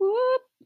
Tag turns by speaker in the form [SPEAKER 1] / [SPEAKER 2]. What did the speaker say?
[SPEAKER 1] whoop.